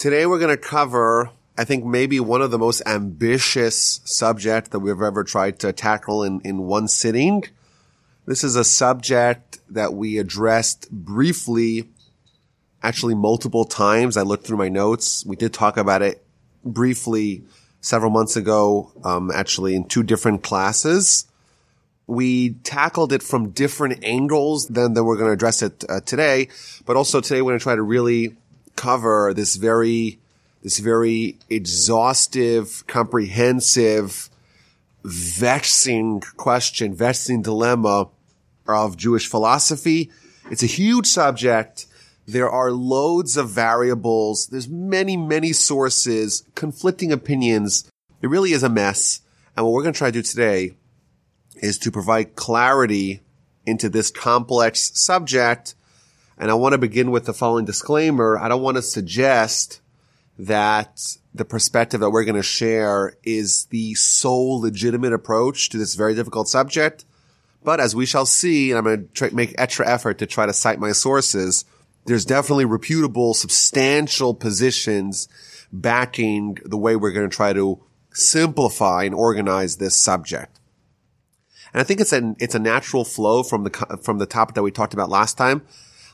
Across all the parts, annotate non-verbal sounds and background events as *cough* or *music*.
Today we're going to cover, I think maybe one of the most ambitious subject that we've ever tried to tackle in, in one sitting. This is a subject that we addressed briefly, actually multiple times. I looked through my notes. We did talk about it briefly several months ago, um, actually in two different classes. We tackled it from different angles than that we're going to address it uh, today, but also today we're going to try to really cover this very, this very exhaustive, comprehensive, vexing question, vexing dilemma of Jewish philosophy. It's a huge subject. There are loads of variables. There's many, many sources, conflicting opinions. It really is a mess. And what we're going to try to do today is to provide clarity into this complex subject. And I want to begin with the following disclaimer. I don't want to suggest that the perspective that we're going to share is the sole legitimate approach to this very difficult subject. But as we shall see, and I'm going to try, make extra effort to try to cite my sources, there's definitely reputable, substantial positions backing the way we're going to try to simplify and organize this subject. And I think it's a, it's a natural flow from the, from the topic that we talked about last time.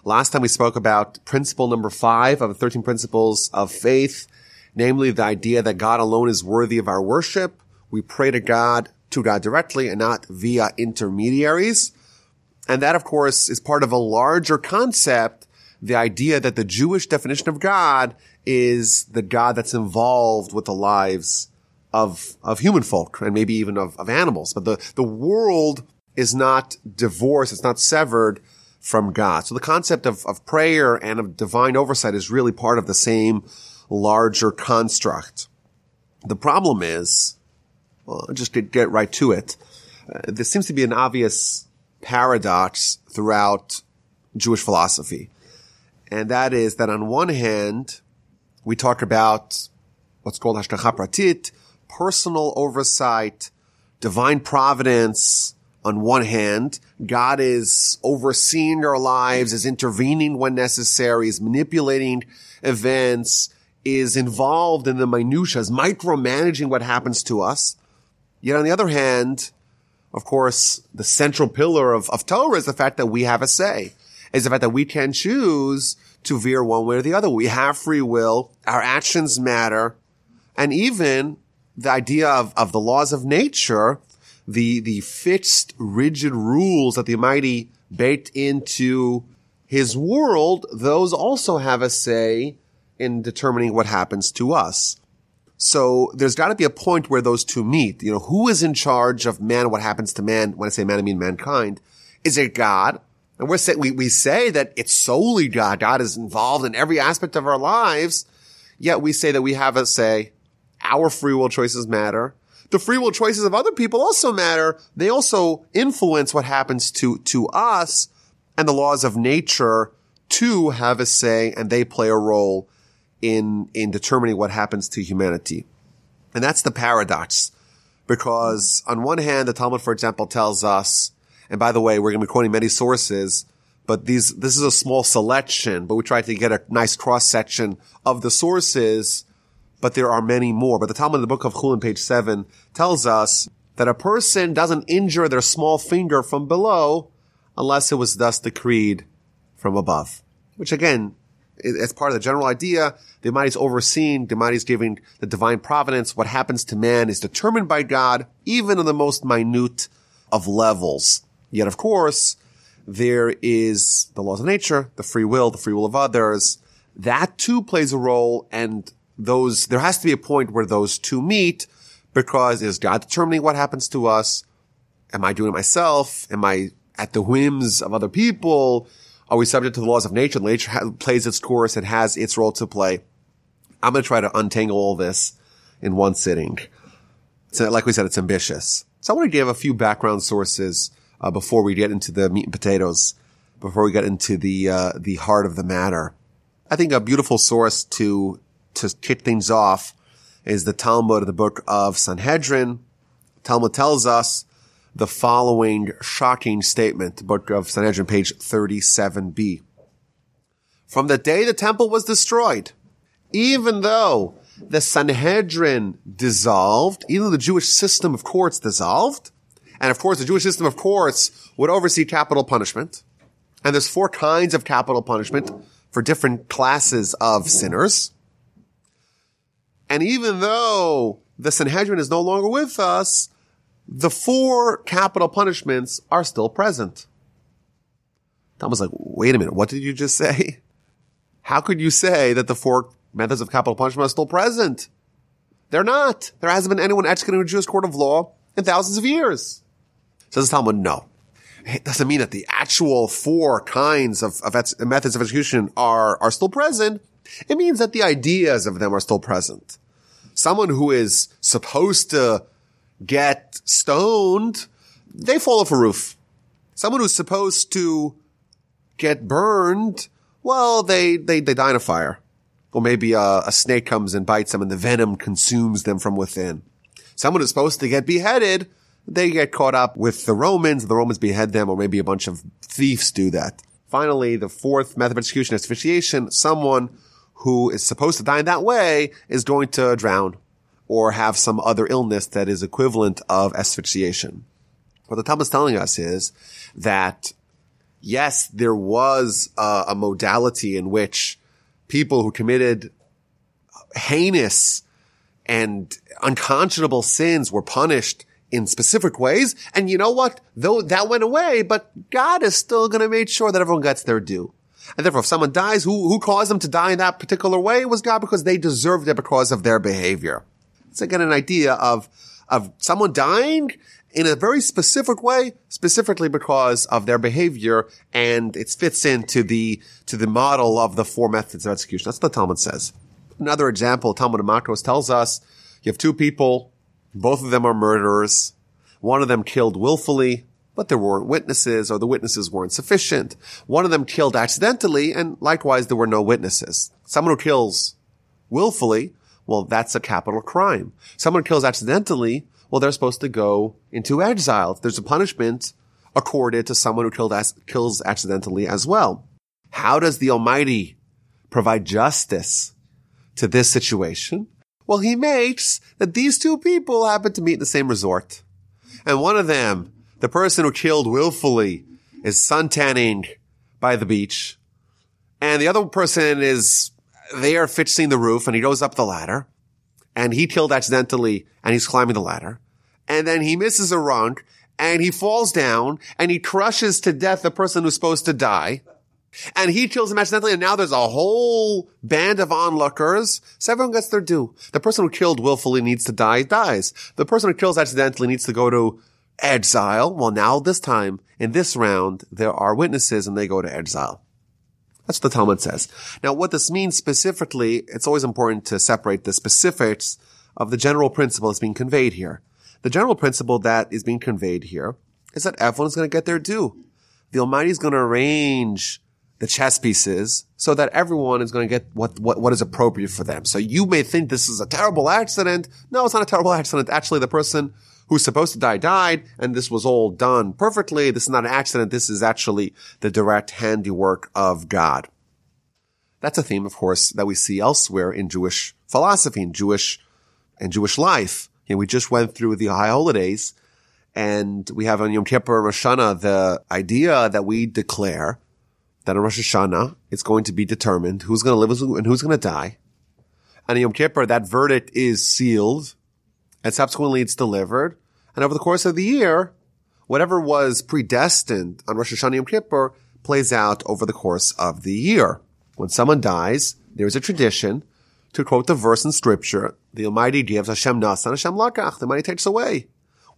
Last time we spoke about principle number five of the 13 principles of faith, namely the idea that God alone is worthy of our worship. We pray to God, to God directly and not via intermediaries. And that, of course, is part of a larger concept, the idea that the Jewish definition of God is the God that's involved with the lives of, of human folk and maybe even of, of animals. But the, the world is not divorced. It's not severed from God. So the concept of, of prayer and of divine oversight is really part of the same larger construct. The problem is, well, just get, get right to it. Uh, there seems to be an obvious paradox throughout Jewish philosophy. And that is that on one hand, we talk about what's called hashgacha pratit, personal oversight, divine providence. On one hand, God is overseeing our lives, is intervening when necessary, is manipulating events, is involved in the minutiae, is micromanaging what happens to us. Yet on the other hand, of course, the central pillar of, of Torah is the fact that we have a say, is the fact that we can choose to veer one way or the other. We have free will. Our actions matter. And even the idea of, of the laws of nature, the, the fixed, rigid rules that the Almighty baked into his world, those also have a say in determining what happens to us. So there's got to be a point where those two meet. You know, who is in charge of man? What happens to man? When I say man, I mean mankind. Is it God? And we're saying, we, we say that it's solely God. God is involved in every aspect of our lives. Yet we say that we have a say our free will choices matter. The free will choices of other people also matter. They also influence what happens to, to us and the laws of nature too have a say and they play a role in, in determining what happens to humanity. And that's the paradox because on one hand, the Talmud, for example, tells us, and by the way, we're going to be quoting many sources, but these, this is a small selection, but we try to get a nice cross section of the sources but there are many more. But the Talmud in the book of Chulin, page seven, tells us that a person doesn't injure their small finger from below unless it was thus decreed from above. Which again, as part of the general idea, the Almighty is overseeing, the Almighty is giving the divine providence. What happens to man is determined by God, even in the most minute of levels. Yet, of course, there is the laws of nature, the free will, the free will of others. That too plays a role and those, there has to be a point where those two meet because is God determining what happens to us? Am I doing it myself? Am I at the whims of other people? Are we subject to the laws of nature? Nature ha- plays its course. It has its role to play. I'm going to try to untangle all this in one sitting. So, like we said, it's ambitious. So I want to give a few background sources uh, before we get into the meat and potatoes, before we get into the uh, the heart of the matter. I think a beautiful source to to kick things off is the Talmud, of the book of Sanhedrin. Talmud tells us the following shocking statement, book of Sanhedrin, page 37b. From the day the temple was destroyed, even though the Sanhedrin dissolved, even though the Jewish system of courts dissolved, and of course the Jewish system of courts would oversee capital punishment, and there's four kinds of capital punishment for different classes of sinners. And even though the Sanhedrin is no longer with us, the four capital punishments are still present. Thomas like, wait a minute, what did you just say? How could you say that the four methods of capital punishment are still present? They're not. There hasn't been anyone executed in a Jewish court of law in thousands of years. Says the Talmud, no. It doesn't mean that the actual four kinds of, of methods of execution are, are still present. It means that the ideas of them are still present. Someone who is supposed to get stoned, they fall off a roof. Someone who's supposed to get burned, well, they, they, they die in a fire. Or maybe a, a snake comes and bites them and the venom consumes them from within. Someone who's supposed to get beheaded, they get caught up with the Romans, the Romans behead them, or maybe a bunch of thieves do that. Finally, the fourth method of execution is asphyxiation. Someone who is supposed to die in that way is going to drown or have some other illness that is equivalent of asphyxiation. What the Talmud is telling us is that yes, there was a, a modality in which people who committed heinous and unconscionable sins were punished in specific ways. And you know what? Though that went away, but God is still going to make sure that everyone gets their due. And therefore, if someone dies, who, who caused them to die in that particular way? Was God because they deserved it because of their behavior. It's again an idea of, of someone dying in a very specific way, specifically because of their behavior, and it fits into the, to the model of the four methods of execution. That's what the Talmud says. Another example, Talmud of Makkos tells us, you have two people, both of them are murderers. One of them killed willfully, but there weren't witnesses or the witnesses weren't sufficient. One of them killed accidentally and likewise there were no witnesses. Someone who kills willfully, well, that's a capital crime. Someone who kills accidentally, well, they're supposed to go into exile. There's a punishment accorded to someone who killed as, kills accidentally as well. How does the Almighty provide justice to this situation? Well, he makes that these two people happen to meet in the same resort. And one of them, the person who killed willfully, is suntanning by the beach. And the other person is there fixing the roof and he goes up the ladder and he killed accidentally and he's climbing the ladder. And then he misses a rung and he falls down and he crushes to death the person who's supposed to die and he kills him accidentally, and now there's a whole band of onlookers. So everyone gets their due. The person who killed willfully needs to die, dies. The person who kills accidentally needs to go to exile. Well, now this time, in this round, there are witnesses and they go to exile. That's what the Talmud says. Now, what this means specifically, it's always important to separate the specifics of the general principle that's being conveyed here. The general principle that is being conveyed here is that everyone is going to get their due. The Almighty is going to arrange the chess pieces so that everyone is going to get what, what, what is appropriate for them. So you may think this is a terrible accident. No, it's not a terrible accident. Actually, the person who's supposed to die died and this was all done perfectly. This is not an accident. This is actually the direct handiwork of God. That's a theme, of course, that we see elsewhere in Jewish philosophy, in Jewish, in Jewish life. You know, we just went through the high holidays and we have on Yom Kippur Rosh Hashanah the idea that we declare that on Rosh Hashanah, it's going to be determined who's going to live and who's going to die. And in Yom Kippur, that verdict is sealed and subsequently it's delivered. And over the course of the year, whatever was predestined on Rosh Hashanah Yom Kippur plays out over the course of the year. When someone dies, there is a tradition to quote the verse in scripture, the Almighty gives Hashem Nasan, Hashem Lakach, the Almighty takes away.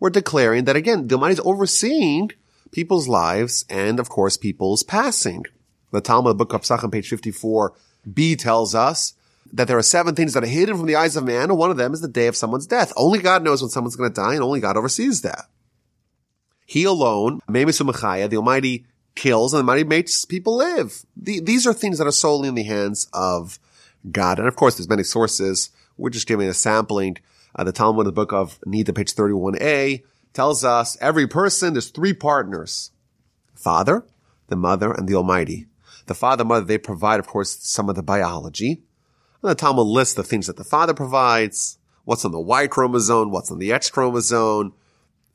We're declaring that again, the Almighty is overseeing people's lives and of course people's passing. The Talmud book of Psachim, page 54b tells us that there are seven things that are hidden from the eyes of man, and one of them is the day of someone's death. Only God knows when someone's going to die, and only God oversees that. He alone, the Almighty kills, and the Almighty makes people live. The, these are things that are solely in the hands of God. And of course, there's many sources. We're just giving a sampling. Uh, the Talmud, the book of Nida, page 31a, tells us every person, there's three partners. Father, the Mother, and the Almighty. The father, mother, they provide, of course, some of the biology. And the Talmud lists the things that the father provides, what's on the Y chromosome, what's on the X chromosome.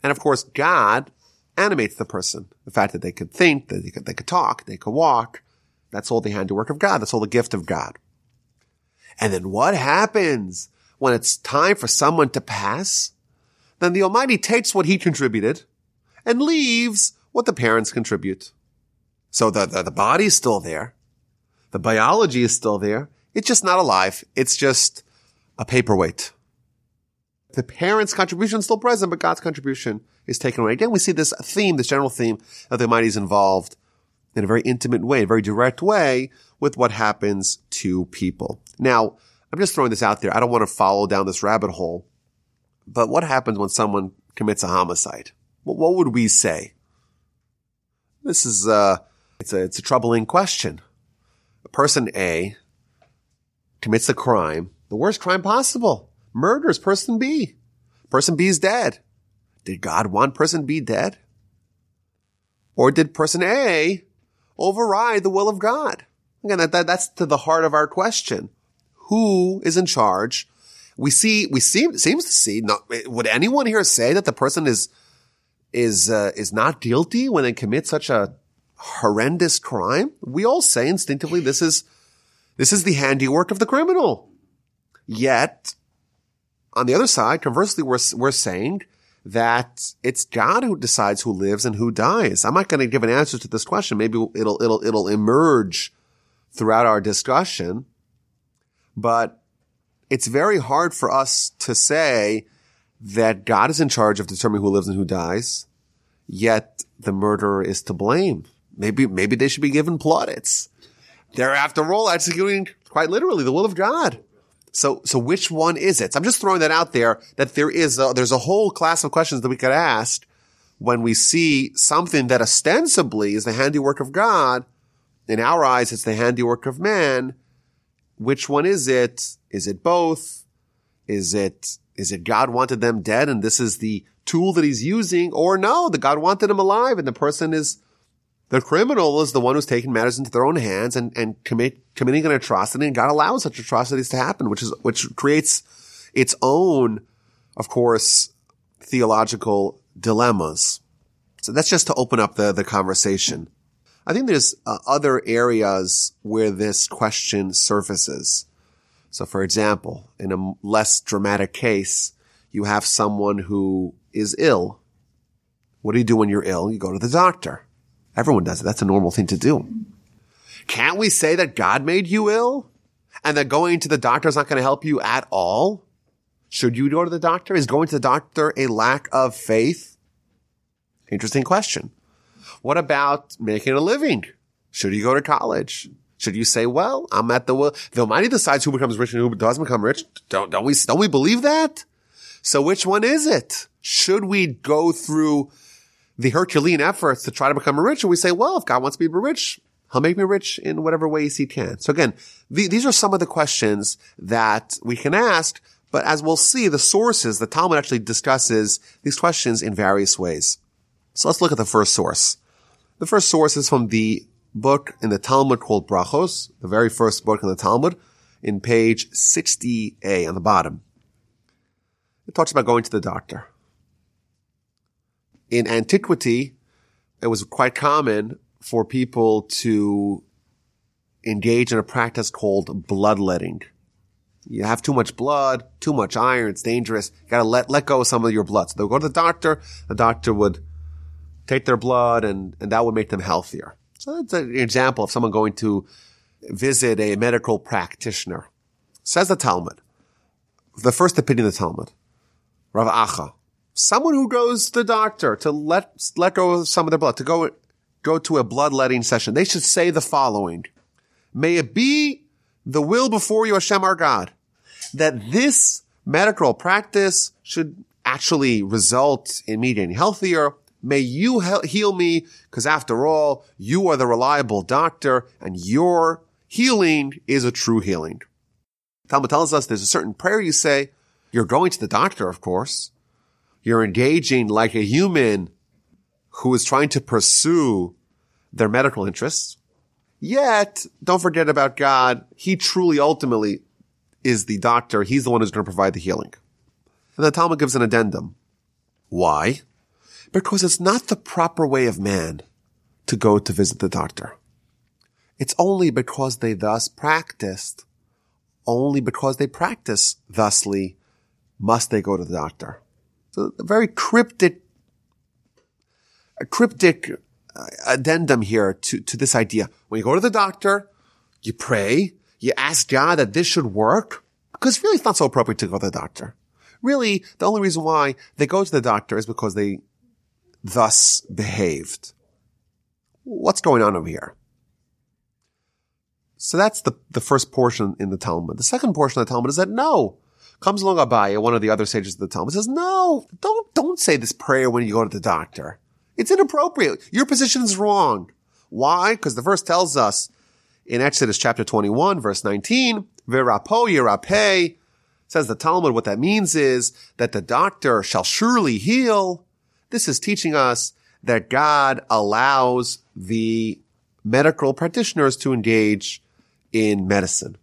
And of course, God animates the person. The fact that they could think, that they could, they could talk, they could walk. That's all the handiwork of God. That's all the gift of God. And then what happens when it's time for someone to pass? Then the Almighty takes what he contributed and leaves what the parents contribute. So the, the, the body is still there. The biology is still there. It's just not alive. It's just a paperweight. The parents' contribution is still present, but God's contribution is taken away. Again, we see this theme, this general theme of the Almighty is involved in a very intimate way, a very direct way with what happens to people. Now, I'm just throwing this out there. I don't want to follow down this rabbit hole, but what happens when someone commits a homicide? What would we say? This is, uh, it's a, it's a troubling question. Person A commits a crime, the worst crime possible, murders person B. Person B is dead. Did God want person B dead? Or did person A override the will of God? Again, that, that, that's to the heart of our question. Who is in charge? We see, we seem, seems to see, not, would anyone here say that the person is, is, uh, is not guilty when they commit such a horrendous crime? We all say instinctively this is, this is the handiwork of the criminal. Yet, on the other side, conversely, we're, we're saying that it's God who decides who lives and who dies. I'm not going to give an answer to this question. Maybe it'll, it'll, it'll emerge throughout our discussion, but it's very hard for us to say that God is in charge of determining who lives and who dies, yet the murderer is to blame. Maybe, maybe they should be given plaudits. They're after all executing quite literally the will of God. So, so which one is it? So I'm just throwing that out there that there is a, there's a whole class of questions that we could ask when we see something that ostensibly is the handiwork of God. In our eyes, it's the handiwork of man. Which one is it? Is it both? Is it, is it God wanted them dead and this is the tool that he's using? Or no, the God wanted them alive and the person is the criminal is the one who's taking matters into their own hands and, and commit, committing an atrocity and God allows such atrocities to happen, which is, which creates its own, of course, theological dilemmas. So that's just to open up the, the conversation. I think there's uh, other areas where this question surfaces. So for example, in a less dramatic case, you have someone who is ill. What do you do when you're ill? You go to the doctor. Everyone does it. That's a normal thing to do. Can't we say that God made you ill and that going to the doctor is not going to help you at all? Should you go to the doctor? Is going to the doctor a lack of faith? Interesting question. What about making a living? Should you go to college? Should you say, well, I'm at the will, the Almighty decides who becomes rich and who doesn't become rich? Don't, don't we, don't we believe that? So which one is it? Should we go through the Herculean efforts to try to become rich. And we say, well, if God wants me to be rich, he'll make me rich in whatever ways he can. So again, the, these are some of the questions that we can ask. But as we'll see, the sources, the Talmud actually discusses these questions in various ways. So let's look at the first source. The first source is from the book in the Talmud called Brachos, the very first book in the Talmud, in page 60a on the bottom. It talks about going to the doctor in antiquity, it was quite common for people to engage in a practice called bloodletting. You have too much blood, too much iron, it's dangerous. You gotta let, let go of some of your blood. So they'll go to the doctor, the doctor would take their blood and, and that would make them healthier. So that's an example of someone going to visit a medical practitioner. Says the Talmud, the first opinion of the Talmud, Rav Acha, someone who goes to the doctor to let, let go of some of their blood, to go, go to a bloodletting session, they should say the following. May it be the will before you, Hashem our God, that this medical practice should actually result in me getting healthier. May you heal me, because after all, you are the reliable doctor, and your healing is a true healing. Talmud tells us there's a certain prayer you say. You're going to the doctor, of course. You're engaging like a human who is trying to pursue their medical interests. Yet, don't forget about God. He truly ultimately is the doctor. He's the one who's going to provide the healing. And the Talmud gives an addendum. Why? Because it's not the proper way of man to go to visit the doctor. It's only because they thus practiced, only because they practice thusly, must they go to the doctor. So a very cryptic, a cryptic uh, addendum here to, to this idea. When you go to the doctor, you pray, you ask God that this should work, because really it's not so appropriate to go to the doctor. Really, the only reason why they go to the doctor is because they thus behaved. What's going on over here? So that's the, the first portion in the Talmud. The second portion of the Talmud is that no, comes along Abaye, one of the other sages of the Talmud, says, no, don't, don't say this prayer when you go to the doctor. It's inappropriate. Your position is wrong. Why? Because the verse tells us in Exodus chapter 21, verse 19, Verapo yirape, says the Talmud, what that means is that the doctor shall surely heal. This is teaching us that God allows the medical practitioners to engage in medicine.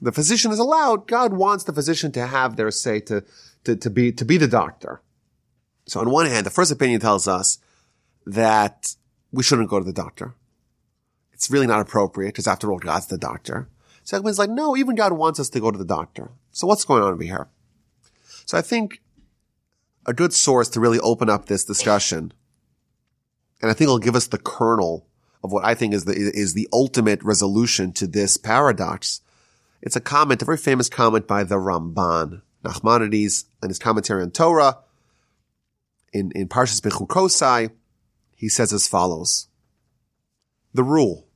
The physician is allowed. God wants the physician to have their say to, to, to be, to be the doctor. So on one hand, the first opinion tells us that we shouldn't go to the doctor. It's really not appropriate because after all, God's the doctor. Second is like, no, even God wants us to go to the doctor. So what's going on over here? So I think a good source to really open up this discussion, and I think it'll give us the kernel of what I think is the, is the ultimate resolution to this paradox. It's a comment, a very famous comment by the Ramban, Nachmanides, in his commentary on Torah, in, in Parshas Bechukosai, he says as follows. The rule,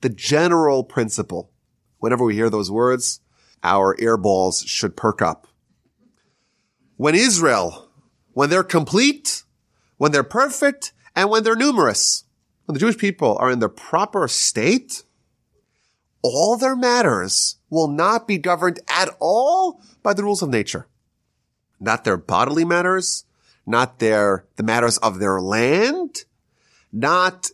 the general principle, whenever we hear those words, our earballs should perk up. When Israel, when they're complete, when they're perfect, and when they're numerous, when the Jewish people are in their proper state, all their matters will not be governed at all by the rules of nature. Not their bodily matters, not their, the matters of their land, not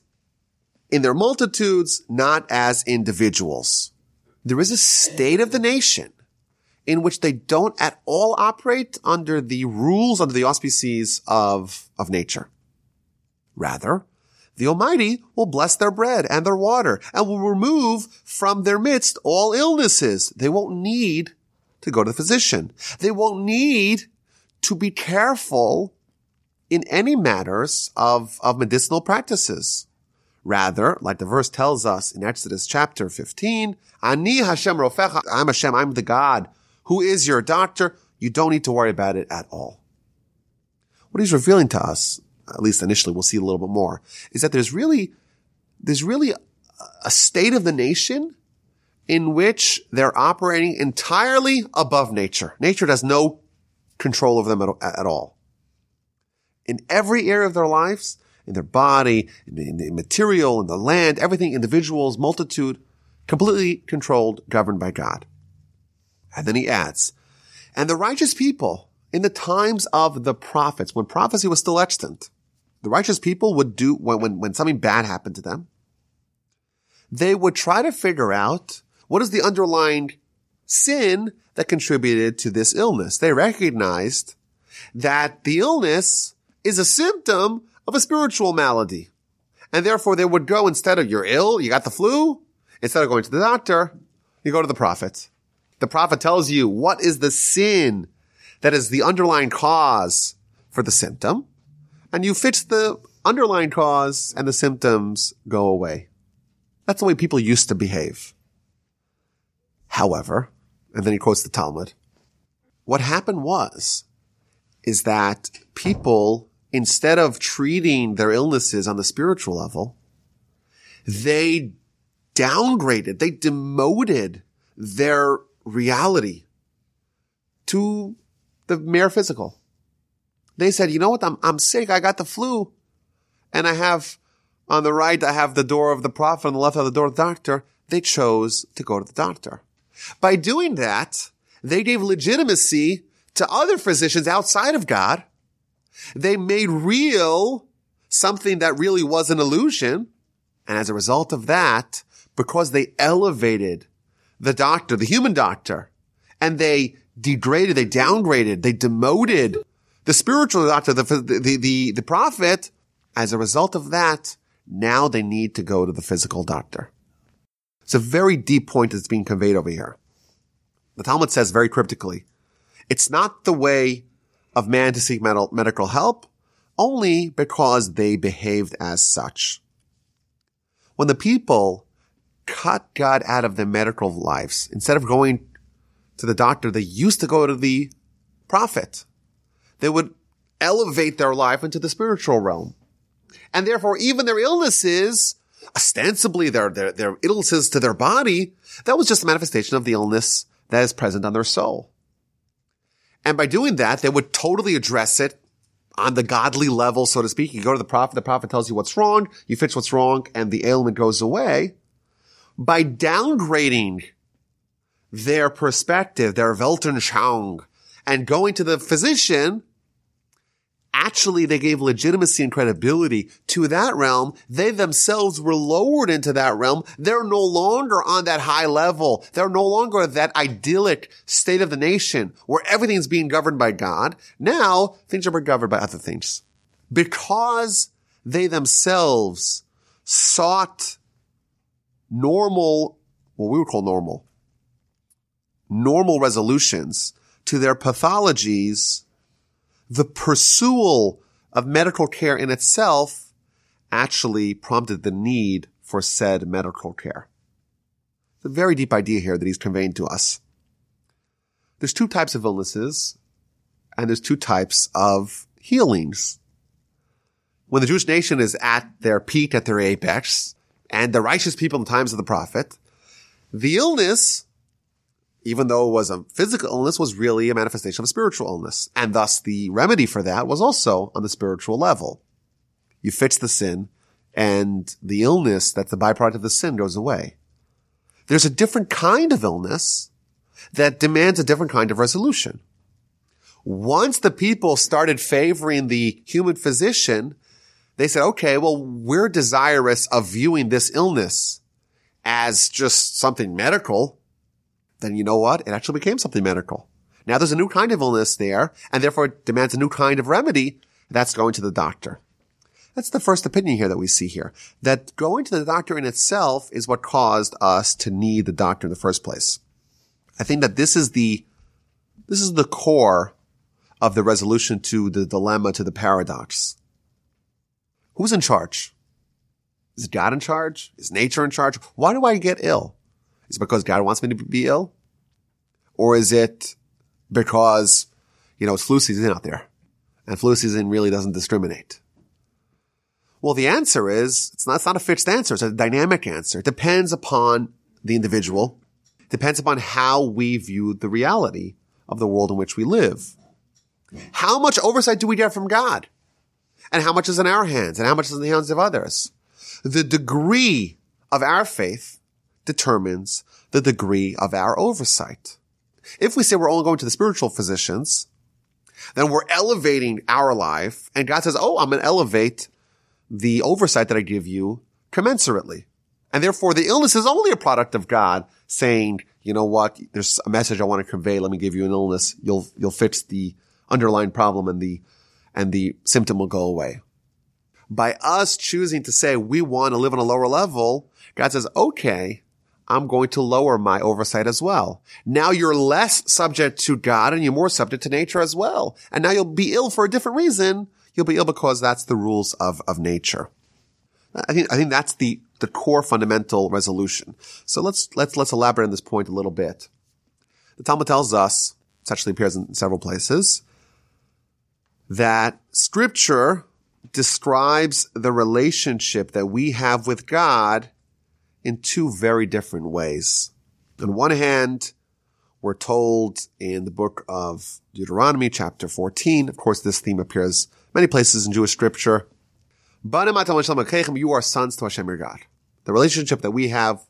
in their multitudes, not as individuals. There is a state of the nation in which they don't at all operate under the rules, under the auspices of, of nature. Rather, the Almighty will bless their bread and their water and will remove from their midst all illnesses. They won't need to go to the physician. They won't need to be careful in any matters of, of medicinal practices. Rather, like the verse tells us in Exodus chapter 15, Ani Hashem Rofecha, I'm Hashem, I'm the God who is your doctor. You don't need to worry about it at all. What he's revealing to us, at least initially, we'll see a little bit more, is that there's really, there's really a state of the nation in which they're operating entirely above nature. Nature has no control over them at, at all in every area of their lives, in their body, in the, in the material, in the land, everything, individuals, multitude, completely controlled, governed by God. And then he adds, and the righteous people in the times of the prophets, when prophecy was still extant, the righteous people would do, when, when, when something bad happened to them, they would try to figure out what is the underlying sin that contributed to this illness. They recognized that the illness is a symptom of a spiritual malady. And therefore they would go instead of you're ill, you got the flu, instead of going to the doctor, you go to the prophet. The prophet tells you what is the sin that is the underlying cause for the symptom. And you fix the underlying cause and the symptoms go away. That's the way people used to behave. However, and then he quotes the Talmud, what happened was, is that people instead of treating their illnesses on the spiritual level, they downgraded, they demoted their reality to the mere physical. They said, you know what? I'm, I'm sick. I got the flu. And I have on the right, I have the door of the prophet. On the left, have the door of the doctor. They chose to go to the doctor. By doing that, they gave legitimacy to other physicians outside of God they made real something that really was an illusion. And as a result of that, because they elevated the doctor, the human doctor, and they degraded, they downgraded, they demoted the spiritual doctor, the, the, the, the prophet. As a result of that, now they need to go to the physical doctor. It's a very deep point that's being conveyed over here. The Talmud says very cryptically, it's not the way of man to seek medical help only because they behaved as such. When the people cut God out of their medical lives, instead of going to the doctor, they used to go to the prophet. They would elevate their life into the spiritual realm. And therefore, even their illnesses, ostensibly their, their, their illnesses to their body, that was just a manifestation of the illness that is present on their soul. And by doing that, they would totally address it on the godly level, so to speak. You go to the prophet, the prophet tells you what's wrong, you fix what's wrong, and the ailment goes away. By downgrading their perspective, their Weltanschauung, and going to the physician, actually they gave legitimacy and credibility to that realm. They themselves were lowered into that realm. They're no longer on that high level. They're no longer that idyllic state of the nation where everything's being governed by God. Now things are being governed by other things because they themselves sought normal, what we would call normal, normal resolutions to their pathologies the pursual of medical care in itself actually prompted the need for said medical care. It's a very deep idea here that he's conveying to us. There's two types of illnesses and there's two types of healings. When the Jewish nation is at their peak, at their apex, and the righteous people in the times of the prophet, the illness even though it was a physical illness, was really a manifestation of a spiritual illness. And thus the remedy for that was also on the spiritual level. You fix the sin and the illness that's the byproduct of the sin goes away. There's a different kind of illness that demands a different kind of resolution. Once the people started favoring the human physician, they said, okay, well, we're desirous of viewing this illness as just something medical then you know what? It actually became something medical. Now there's a new kind of illness there, and therefore it demands a new kind of remedy. That's going to the doctor. That's the first opinion here that we see here. That going to the doctor in itself is what caused us to need the doctor in the first place. I think that this is the, this is the core of the resolution to the dilemma, to the paradox. Who's in charge? Is God in charge? Is nature in charge? Why do I get ill? Is it because God wants me to be ill? Or is it because, you know, it's flu season out there and flu season really doesn't discriminate? Well, the answer is, it's not, it's not a fixed answer. It's a dynamic answer. It depends upon the individual. It depends upon how we view the reality of the world in which we live. How much oversight do we get from God? And how much is in our hands? And how much is in the hands of others? The degree of our faith determines the degree of our oversight. If we say we're only going to the spiritual physicians, then we're elevating our life and God says, Oh, I'm going to elevate the oversight that I give you commensurately. And therefore the illness is only a product of God saying, you know what? There's a message I want to convey. Let me give you an illness. You'll, you'll fix the underlying problem and the, and the symptom will go away. By us choosing to say we want to live on a lower level, God says, okay, I'm going to lower my oversight as well. Now you're less subject to God and you're more subject to nature as well. And now you'll be ill for a different reason. You'll be ill because that's the rules of, of nature. I think, I think that's the, the core fundamental resolution. So let's, let's, let's elaborate on this point a little bit. The Talmud tells us, it actually appears in several places, that scripture describes the relationship that we have with God in two very different ways. On one hand, we're told in the book of Deuteronomy, chapter 14, of course, this theme appears many places in Jewish scripture. You are sons to Hashem your God. The relationship that we have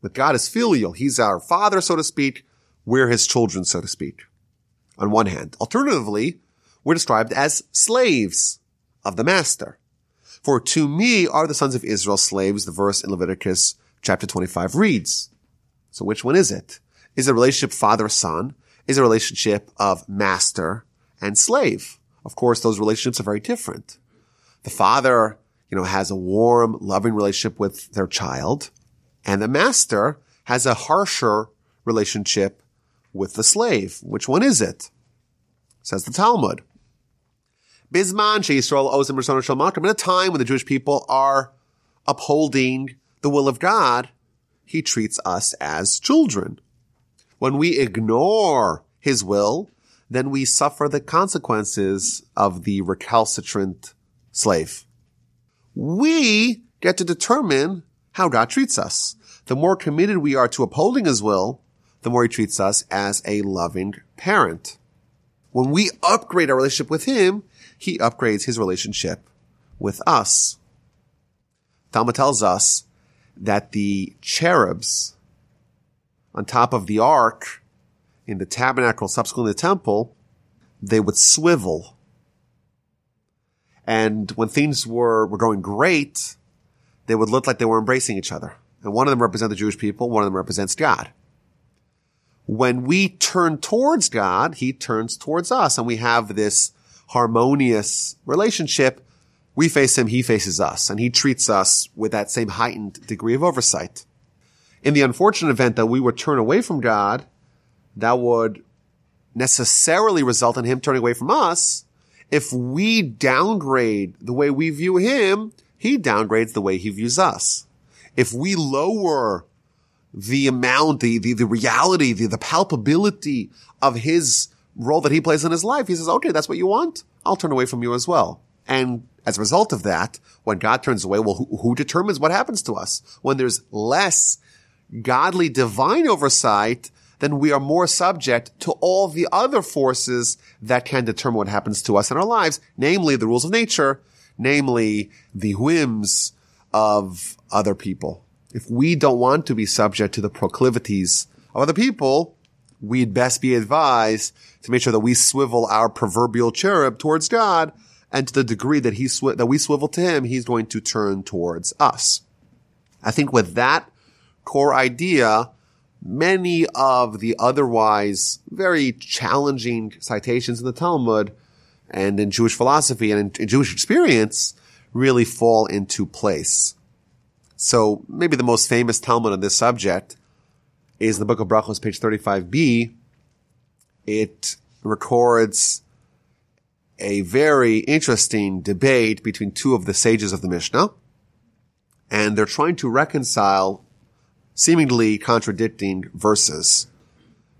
with God is filial. He's our father, so to speak. We're his children, so to speak. On one hand. Alternatively, we're described as slaves of the master. For to me are the sons of Israel slaves, the verse in Leviticus chapter 25 reads. So which one is it? Is it a relationship father-son? is a relationship of master and slave. Of course, those relationships are very different. The father, you know, has a warm, loving relationship with their child, and the master has a harsher relationship with the slave. Which one is it? Says the Talmud. Bisman Yisrael Ozim Rishon In a time when the Jewish people are upholding the will of God, he treats us as children. When we ignore his will, then we suffer the consequences of the recalcitrant slave. We get to determine how God treats us. The more committed we are to upholding his will, the more he treats us as a loving parent. When we upgrade our relationship with him, he upgrades his relationship with us. Talmud tells us that the cherubs on top of the ark in the tabernacle, subsequently the temple, they would swivel. And when things were, were going great, they would look like they were embracing each other. And one of them represents the Jewish people, one of them represents God. When we turn towards God, He turns towards us, and we have this harmonious relationship. We face Him, He faces us, and He treats us with that same heightened degree of oversight. In the unfortunate event that we would turn away from God, that would necessarily result in Him turning away from us. If we downgrade the way we view Him, He downgrades the way He views us. If we lower the amount, the, the, the reality, the, the palpability of his role that he plays in his life. He says, okay, that's what you want. I'll turn away from you as well. And as a result of that, when God turns away, well, who, who determines what happens to us? When there's less godly divine oversight, then we are more subject to all the other forces that can determine what happens to us in our lives, namely the rules of nature, namely the whims of other people if we don't want to be subject to the proclivities of other people, we'd best be advised to make sure that we swivel our proverbial cherub towards God, and to the degree that he sw- that we swivel to him, he's going to turn towards us. I think with that core idea, many of the otherwise very challenging citations in the Talmud and in Jewish philosophy and in, in Jewish experience really fall into place. So maybe the most famous Talmud on this subject is the book of Brachos, page 35b. It records a very interesting debate between two of the sages of the Mishnah, and they're trying to reconcile seemingly contradicting verses.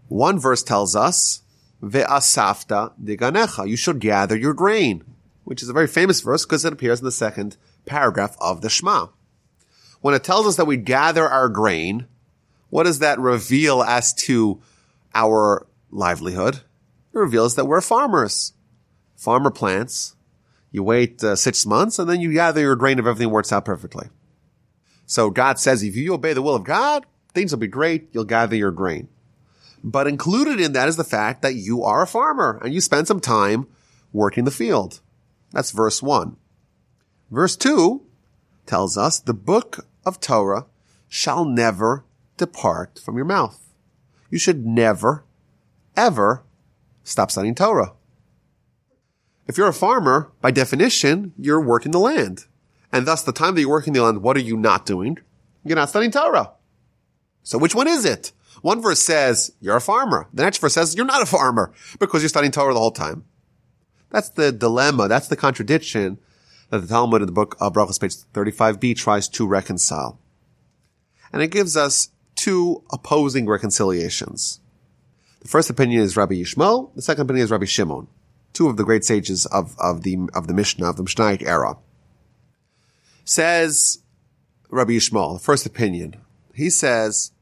One verse tells us, Ve'asafta diganecha, you should gather your grain, which is a very famous verse because it appears in the second paragraph of the Shema when it tells us that we gather our grain, what does that reveal as to our livelihood? It reveals that we're farmers. Farmer plants. You wait uh, six months and then you gather your grain if everything works out perfectly. So God says if you obey the will of God, things will be great. You'll gather your grain. But included in that is the fact that you are a farmer and you spend some time working the field. That's verse one. Verse two tells us the book of Torah shall never depart from your mouth. You should never, ever stop studying Torah. If you're a farmer, by definition, you're working the land. And thus, the time that you're working the land, what are you not doing? You're not studying Torah. So which one is it? One verse says, you're a farmer. The next verse says, you're not a farmer because you're studying Torah the whole time. That's the dilemma. That's the contradiction that the Talmud in the book of Brachos, page 35b, tries to reconcile. And it gives us two opposing reconciliations. The first opinion is Rabbi Yishmael. The second opinion is Rabbi Shimon. Two of the great sages of, of the, of the Mishnah, of the Mishnaic era. Says Rabbi Yishmael, first opinion. He says,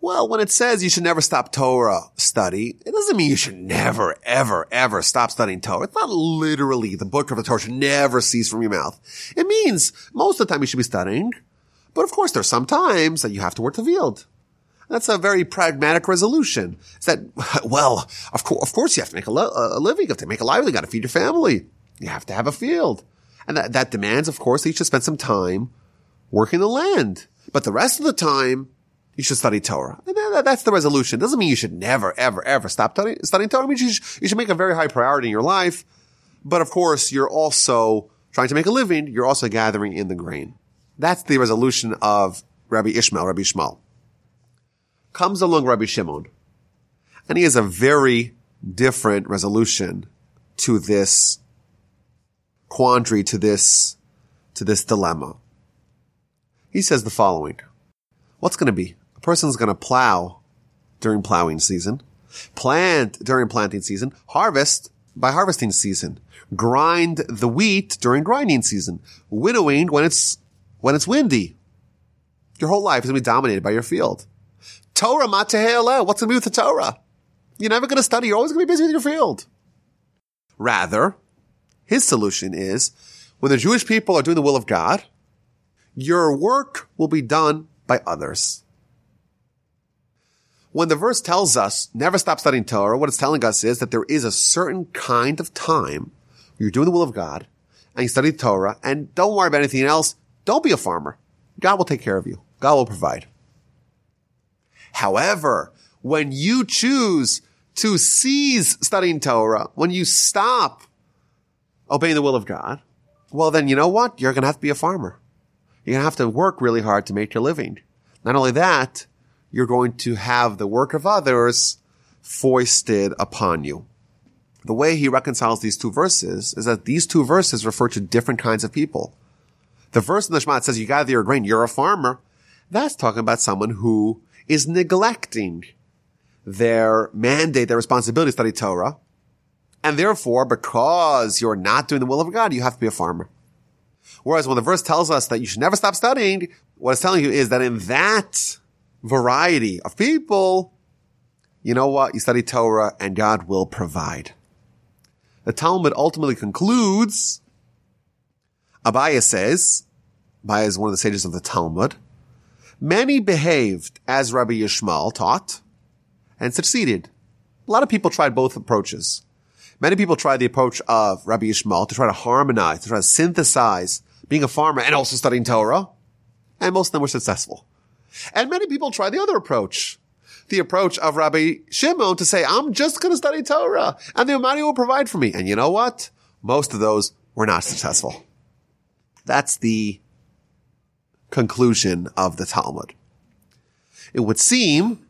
well, when it says you should never stop Torah study, it doesn't mean you should never, ever, ever stop studying Torah. It's not literally the book of the Torah should never cease from your mouth. It means most of the time you should be studying, but of course there's some times that you have to work the field. That's a very pragmatic resolution. It's that, *laughs* well, of course, of course you have to make a, a living. You have to make a livelihood. You got to feed your family. You have to have a field. And that, that demands, of course, that you should spend some time working the land. But the rest of the time, you should study Torah. And that, that's the resolution. It Doesn't mean you should never, ever, ever stop studying, studying Torah. It means you should, you should make a very high priority in your life. But of course, you're also trying to make a living. You're also gathering in the grain. That's the resolution of Rabbi Ishmael, Rabbi Shmuel. Comes along Rabbi Shimon, and he has a very different resolution to this quandary, to this, to this dilemma. He says the following. What's going to be? A person's going to plow during plowing season, plant during planting season, harvest by harvesting season, grind the wheat during grinding season, winnowing when it's, when it's windy. Your whole life is going to be dominated by your field. Torah matehele. What's going to with the Torah? You're never going to study. You're always going to be busy with your field. Rather, his solution is when the Jewish people are doing the will of God, your work will be done by others. When the verse tells us never stop studying Torah, what it's telling us is that there is a certain kind of time you're doing the will of God and you study Torah and don't worry about anything else. Don't be a farmer. God will take care of you. God will provide. However, when you choose to cease studying Torah, when you stop obeying the will of God, well, then you know what? You're going to have to be a farmer. You're going to have to work really hard to make your living. Not only that, you're going to have the work of others foisted upon you. The way he reconciles these two verses is that these two verses refer to different kinds of people. The verse in the Shema says you gather your grain, you're a farmer. That's talking about someone who is neglecting their mandate, their responsibility to study Torah. And therefore, because you're not doing the will of God, you have to be a farmer. Whereas when the verse tells us that you should never stop studying, what it's telling you is that in that variety of people, you know what? You study Torah and God will provide. The Talmud ultimately concludes, Abaye says, Abaye is one of the sages of the Talmud, many behaved as Rabbi Yishmael taught and succeeded. A lot of people tried both approaches. Many people tried the approach of Rabbi Yishmael to try to harmonize, to try to synthesize being a farmer and also studying Torah. And most of them were successful. And many people tried the other approach. The approach of Rabbi Shimon to say, I'm just going to study Torah and the Almighty will provide for me. And you know what? Most of those were not successful. That's the conclusion of the Talmud. It would seem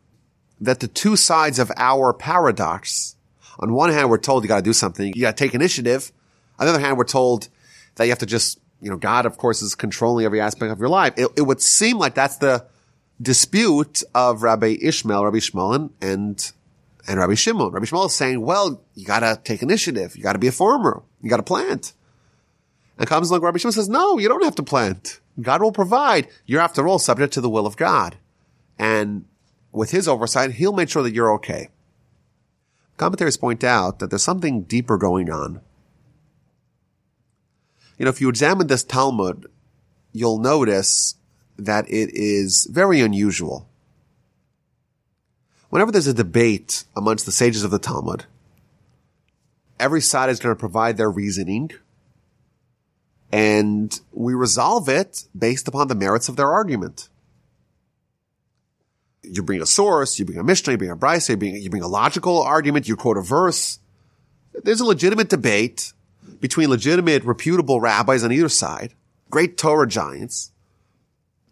that the two sides of our paradox, on one hand, we're told you got to do something, you got to take initiative. On the other hand, we're told that you have to just, you know, God, of course, is controlling every aspect of your life. It, it would seem like that's the dispute of Rabbi Ishmael, Rabbi Shmuel, and, and Rabbi Shimon. Rabbi Shmuel is saying, well, you got to take initiative. You got to be a farmer. You got to plant. And comes along Rabbi Shimon says, no, you don't have to plant. God will provide. You're after all subject to the will of God. And with his oversight, he'll make sure that you're okay. Commentaries point out that there's something deeper going on. You know, if you examine this Talmud, you'll notice that it is very unusual. Whenever there's a debate amongst the sages of the Talmud, every side is going to provide their reasoning and we resolve it based upon the merits of their argument. You bring a source, you bring a Mishnah, you bring a Brisa, you bring, you bring a logical argument, you quote a verse. There's a legitimate debate between legitimate, reputable rabbis on either side, great Torah giants.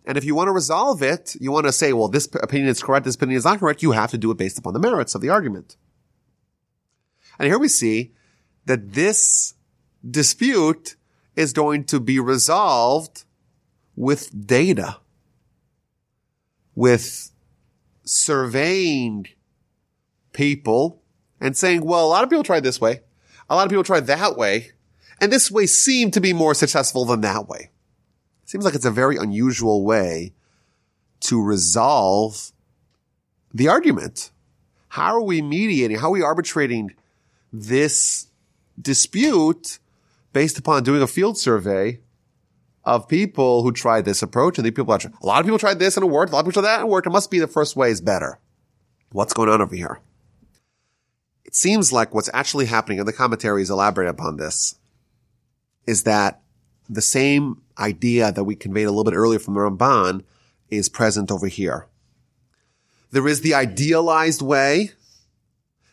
And if you want to resolve it, you want to say, well, this opinion is correct, this opinion is not correct, you have to do it based upon the merits of the argument. And here we see that this dispute is going to be resolved with data, with surveying people and saying, well, a lot of people tried this way. A lot of people tried that way. And this way seemed to be more successful than that way. It seems like it's a very unusual way to resolve the argument. How are we mediating? How are we arbitrating this dispute based upon doing a field survey of people who tried this approach and the people, a lot of people tried this and it worked. A lot of people tried that and it worked. It must be the first way is better. What's going on over here? It seems like what's actually happening, and the commentaries elaborate upon this, is that the same idea that we conveyed a little bit earlier from the Ramban is present over here. There is the idealized way.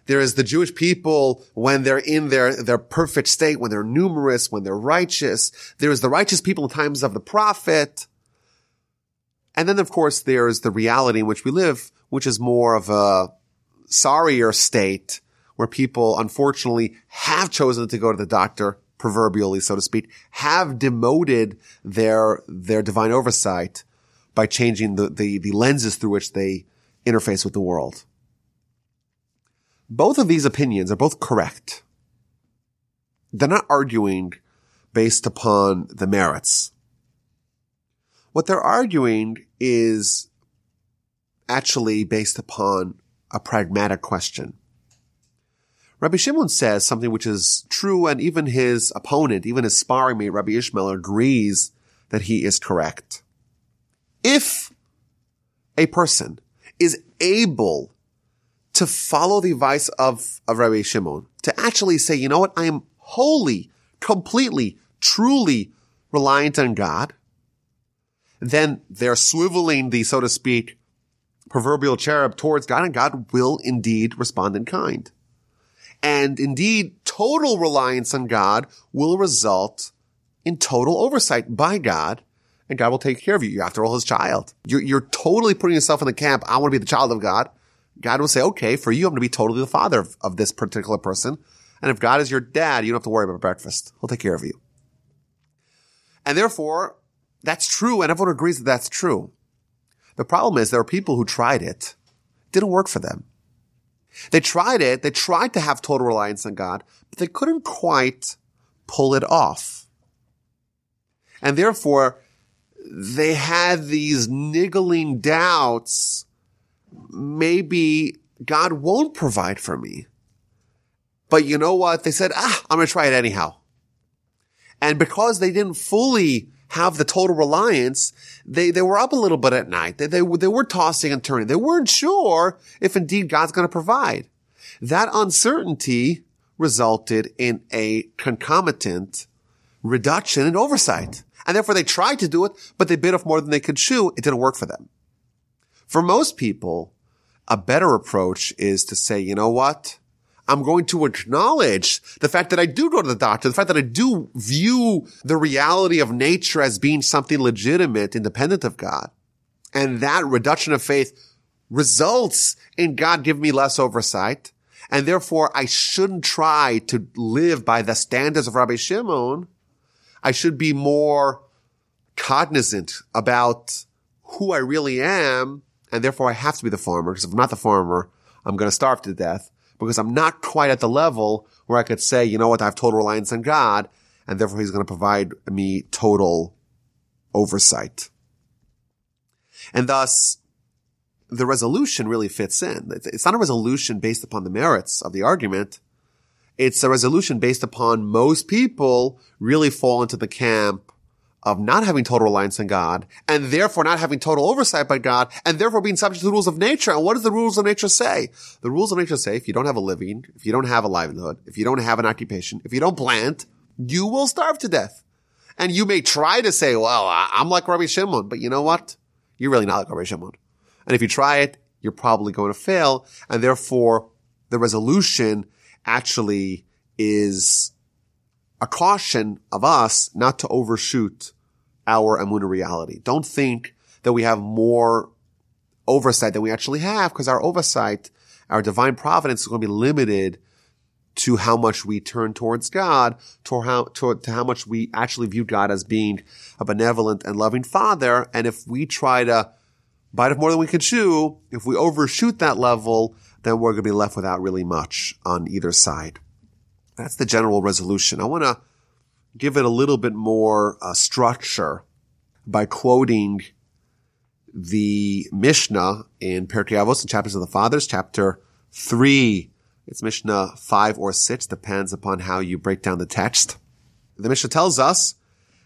There is the Jewish people when they're in their, their perfect state, when they're numerous, when they're righteous. There is the righteous people in times of the prophet. And then, of course, there's the reality in which we live, which is more of a sorrier state where people, unfortunately, have chosen to go to the doctor, proverbially, so to speak, have demoted their, their divine oversight by changing the, the, the lenses through which they interface with the world. Both of these opinions are both correct. They're not arguing based upon the merits. What they're arguing is actually based upon a pragmatic question. Rabbi Shimon says something which is true and even his opponent, even his sparring mate, Rabbi Ishmael, agrees that he is correct. If a person is able to follow the advice of, of Rabbi Shimon, to actually say, you know what, I am wholly, completely, truly reliant on God, then they're swiveling the, so to speak, proverbial cherub towards God and God will indeed respond in kind. And indeed, total reliance on God will result in total oversight by God and God will take care of you. You're after all his child. You're, you're totally putting yourself in the camp. I want to be the child of God. God will say, okay, for you, I'm going to be totally the father of, of this particular person. And if God is your dad, you don't have to worry about breakfast. He'll take care of you. And therefore, that's true. And everyone agrees that that's true. The problem is there are people who tried it. it didn't work for them. They tried it. They tried to have total reliance on God, but they couldn't quite pull it off. And therefore, they had these niggling doubts. Maybe God won't provide for me. But you know what? They said, ah, I'm going to try it anyhow. And because they didn't fully have the total reliance, they, they were up a little bit at night. They, they, they were tossing and turning. They weren't sure if indeed God's going to provide. That uncertainty resulted in a concomitant reduction in oversight. And therefore they tried to do it, but they bit off more than they could chew. It didn't work for them. For most people, a better approach is to say, you know what? I'm going to acknowledge the fact that I do go to the doctor, the fact that I do view the reality of nature as being something legitimate, independent of God. And that reduction of faith results in God giving me less oversight. And therefore I shouldn't try to live by the standards of Rabbi Shimon. I should be more cognizant about who I really am. And therefore I have to be the farmer because if I'm not the farmer, I'm going to starve to death because I'm not quite at the level where I could say, you know what, I have total reliance on God and therefore he's going to provide me total oversight. And thus, the resolution really fits in. It's not a resolution based upon the merits of the argument. It's a resolution based upon most people really fall into the camp of not having total reliance on God and therefore not having total oversight by God and therefore being subject to the rules of nature. And what does the rules of nature say? The rules of nature say if you don't have a living, if you don't have a livelihood, if you don't have an occupation, if you don't plant, you will starve to death. And you may try to say, well, I'm like Rabbi Shimon, but you know what? You're really not like Rabbi Shimon. And if you try it, you're probably going to fail. And therefore the resolution actually is a caution of us not to overshoot our Amuna reality. Don't think that we have more oversight than we actually have because our oversight, our divine providence is going to be limited to how much we turn towards God, to how, to, to how much we actually view God as being a benevolent and loving father. And if we try to bite off more than we can chew, if we overshoot that level, then we're going to be left without really much on either side. That's the general resolution. I want to give it a little bit more uh, structure by quoting the Mishnah in Pirkei Avos in Chapters of the Fathers, chapter three. It's Mishnah five or six, depends upon how you break down the text. The Mishnah tells us,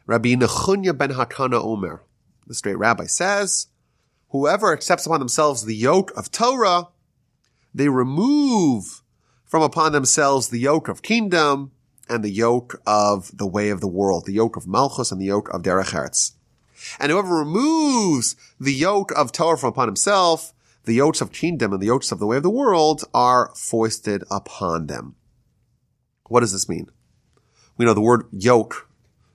Rabbi Nechunya ben Hakana Omer, the straight rabbi says, whoever accepts upon themselves the yoke of Torah, they remove from upon themselves the yoke of kingdom and the yoke of the way of the world, the yoke of Malchus and the yoke of Derech Eretz. And whoever removes the yoke of Torah from upon himself, the yokes of kingdom and the yokes of the way of the world are foisted upon them. What does this mean? We know the word yoke,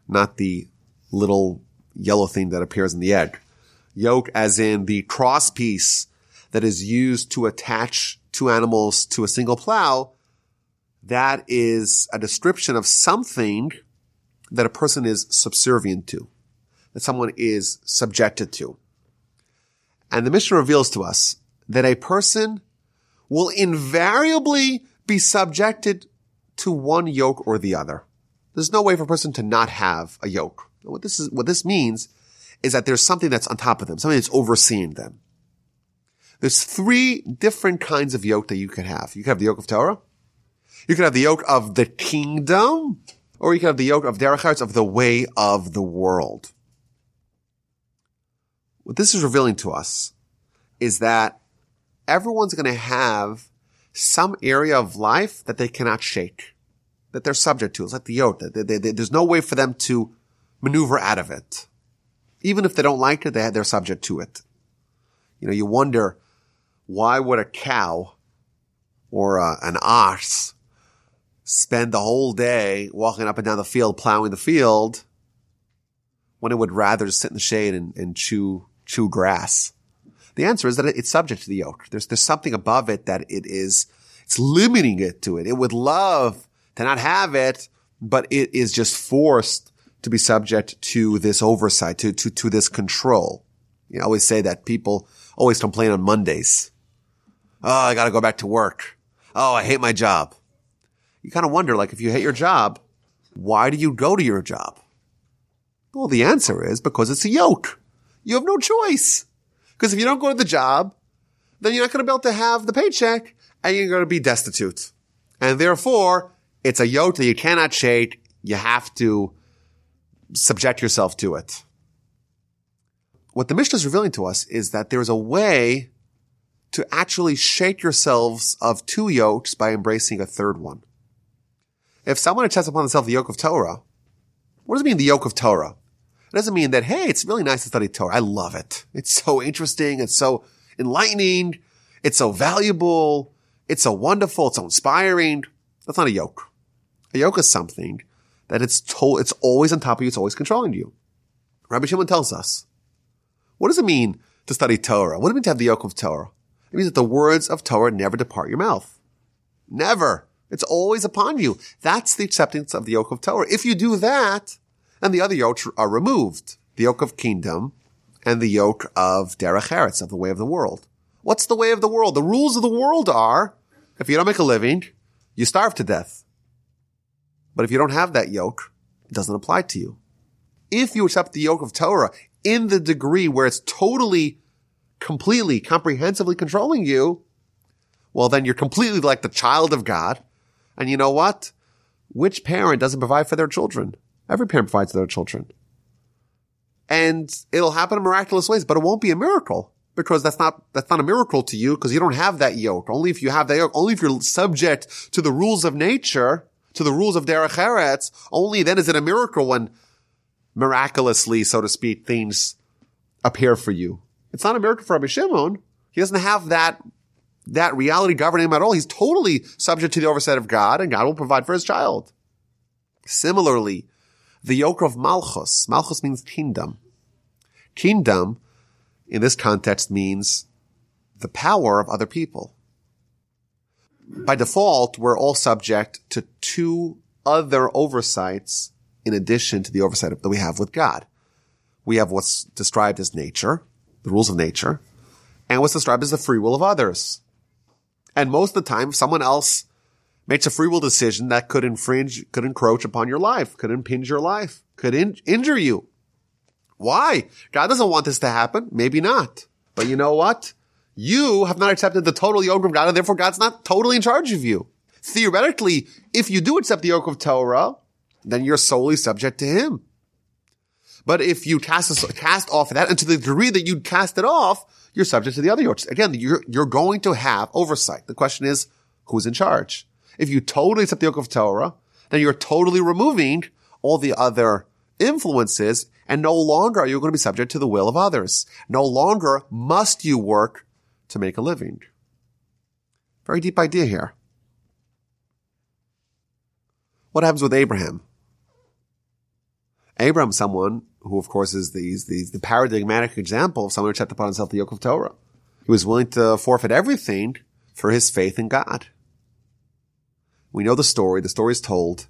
not the little yellow thing that appears in the egg. Yoke as in the cross piece that is used to attach two animals to a single plow. That is a description of something that a person is subservient to, that someone is subjected to. And the Mishnah reveals to us that a person will invariably be subjected to one yoke or the other. There's no way for a person to not have a yoke. What this is, what this means is that there's something that's on top of them, something that's overseeing them. There's three different kinds of yoke that you can have. You can have the yoke of Torah. You can have the yoke of the kingdom, or you can have the yoke of derech of the way of the world. What this is revealing to us is that everyone's going to have some area of life that they cannot shake, that they're subject to. It's like the yoke. They, they, they, there's no way for them to maneuver out of it. Even if they don't like it, they, they're subject to it. You know, you wonder why would a cow or a, an ox spend the whole day walking up and down the field, plowing the field, when it would rather sit in the shade and, and chew chew grass? The answer is that it's subject to the yoke. There's, there's something above it that it is, it's limiting it to it. It would love to not have it, but it is just forced to be subject to this oversight, to, to, to this control. You always say that people always complain on Mondays. Oh, I gotta go back to work. Oh, I hate my job. You kind of wonder, like, if you hate your job, why do you go to your job? Well, the answer is because it's a yoke. You have no choice. Because if you don't go to the job, then you're not going to be able to have the paycheck and you're going to be destitute. And therefore, it's a yoke that you cannot shake. You have to subject yourself to it. What the Mishnah is revealing to us is that there is a way to actually shake yourselves of two yokes by embracing a third one. If someone accepts upon themselves the yoke of Torah, what does it mean, the yoke of Torah? It doesn't mean that, hey, it's really nice to study Torah. I love it. It's so interesting. It's so enlightening. It's so valuable. It's so wonderful. It's so inspiring. That's not a yoke. A yoke is something that it's it's always on top of you. It's always controlling you. Rabbi Shimon tells us, what does it mean to study Torah? What does it mean to have the yoke of Torah? It means that the words of Torah never depart your mouth. Never. It's always upon you. That's the acceptance of the yoke of Torah. If you do that, and the other yokes are removed. The yoke of kingdom and the yoke of derech eretz, of the way of the world. What's the way of the world? The rules of the world are, if you don't make a living, you starve to death. But if you don't have that yoke, it doesn't apply to you. If you accept the yoke of Torah in the degree where it's totally, completely, comprehensively controlling you, well, then you're completely like the child of God. And you know what? Which parent doesn't provide for their children? Every parent provides for their children. And it'll happen in miraculous ways, but it won't be a miracle because that's not, that's not a miracle to you because you don't have that yoke. Only if you have that yoke, only if you're subject to the rules of nature, to the rules of derech eretz, only then is it a miracle when miraculously, so to speak, things appear for you. It's not a miracle for Rabbi Shimon. He doesn't have that, that reality governing him at all. He's totally subject to the oversight of God and God will provide for his child. Similarly, the yoke of Malchus. Malchus means kingdom. Kingdom, in this context, means the power of other people. By default, we're all subject to two other oversights in addition to the oversight that we have with God. We have what's described as nature, the rules of nature, and what's described as the free will of others. And most of the time, someone else makes a free will decision that could infringe, could encroach upon your life, could impinge your life, could in- injure you. Why? God doesn't want this to happen. Maybe not. But you know what? You have not accepted the total yoke of God, and therefore God's not totally in charge of you. Theoretically, if you do accept the yoke of Torah, then you're solely subject to Him. But if you cast, cast off that, and to the degree that you cast it off, you're subject to the other yokes. Again, you're, you're going to have oversight. The question is, who's in charge? If you totally accept the yoke of Torah, then you're totally removing all the other influences and no longer are you going to be subject to the will of others. No longer must you work to make a living. Very deep idea here. What happens with Abraham? Abraham, someone who, of course, is the, the, the paradigmatic example of someone who checked upon himself the yoke of Torah. He was willing to forfeit everything for his faith in God. We know the story. The story is told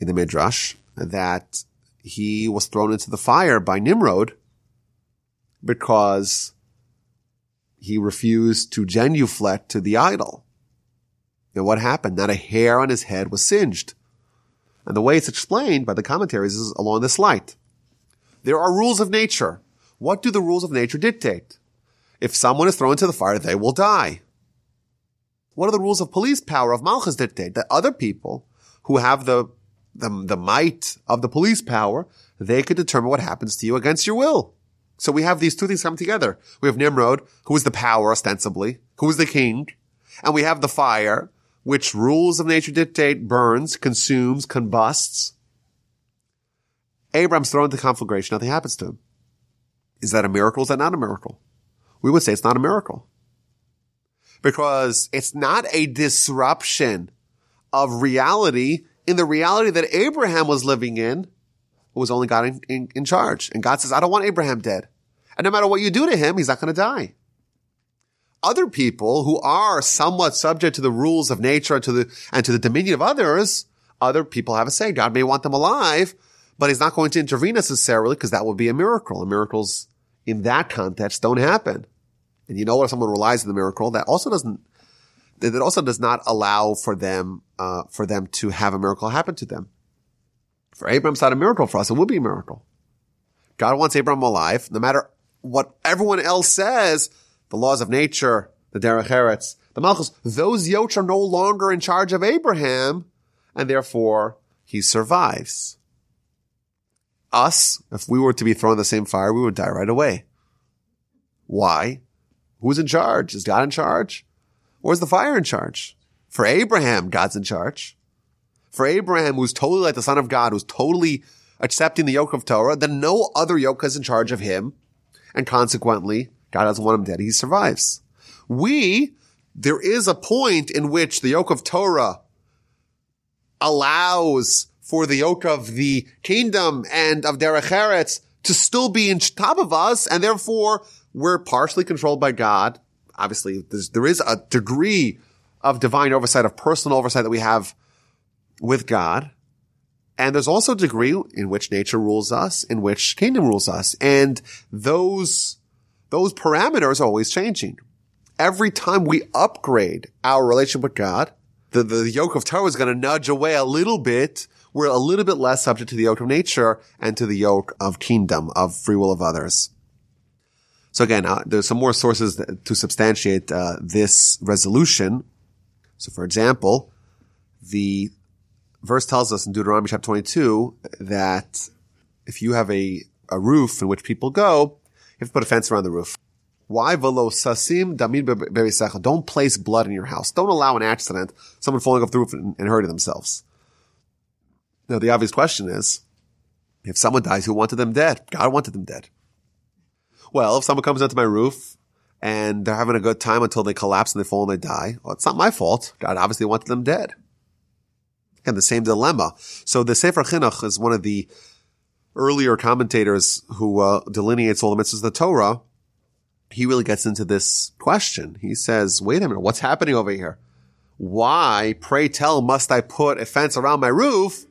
in the Midrash that he was thrown into the fire by Nimrod because he refused to genuflect to the idol. And what happened? Not a hair on his head was singed. And the way it's explained by the commentaries is along this light. There are rules of nature. What do the rules of nature dictate? If someone is thrown into the fire, they will die. What are the rules of police power of Malchus dictate? That other people who have the, the, the might of the police power, they could determine what happens to you against your will. So we have these two things come together. We have Nimrod, who is the power ostensibly, who is the king, and we have the fire, which rules of nature dictate burns, consumes, combusts. Abraham's thrown into conflagration, nothing happens to him. Is that a miracle? Is that not a miracle? We would say it's not a miracle. Because it's not a disruption of reality in the reality that Abraham was living in, was only God in, in, in charge. And God says, I don't want Abraham dead. And no matter what you do to him, he's not going to die. Other people who are somewhat subject to the rules of nature and to the, and to the dominion of others, other people have a say. God may want them alive, but he's not going to intervene necessarily because that would be a miracle. And miracles in that context don't happen. And you know, if someone relies on the miracle, that also doesn't, that also does not allow for them, uh, for them to have a miracle happen to them. For Abraham, it's not a miracle. For us, it would be a miracle. God wants Abraham alive, no matter what everyone else says, the laws of nature, the derech eretz, the malchus, those yokes are no longer in charge of Abraham, and therefore he survives. Us, if we were to be thrown in the same fire, we would die right away. Why? Who's in charge? Is God in charge? Or is the fire in charge? For Abraham, God's in charge. For Abraham, who's totally like the son of God, who's totally accepting the yoke of Torah, then no other yoke is in charge of him and consequently, God doesn't want him dead. He survives. We, there is a point in which the yoke of Torah allows for the yoke of the kingdom and of Derech Eretz to still be in top of us, and therefore we're partially controlled by God. Obviously, there is a degree of divine oversight, of personal oversight that we have with God. And there's also a degree in which nature rules us, in which kingdom rules us. And those, those parameters are always changing. Every time we upgrade our relationship with God, the, the yoke of Torah is going to nudge away a little bit. We're a little bit less subject to the yoke of nature and to the yoke of kingdom, of free will of others. So again, uh, there's some more sources to substantiate uh, this resolution. So for example, the verse tells us in Deuteronomy chapter 22 that if you have a, a roof in which people go, have to put a fence around the roof. Why velo sasim damid Don't place blood in your house. Don't allow an accident, someone falling off the roof and, and hurting themselves. Now the obvious question is, if someone dies, who wanted them dead? God wanted them dead. Well, if someone comes onto my roof and they're having a good time until they collapse and they fall and they die, well, it's not my fault. God obviously wanted them dead. Again, the same dilemma. So the Sefer Chinuch is one of the earlier commentators who uh, delineates all the mitzvahs of the Torah. He really gets into this question. He says, wait a minute, what's happening over here? Why, pray tell, must I put a fence around my roof?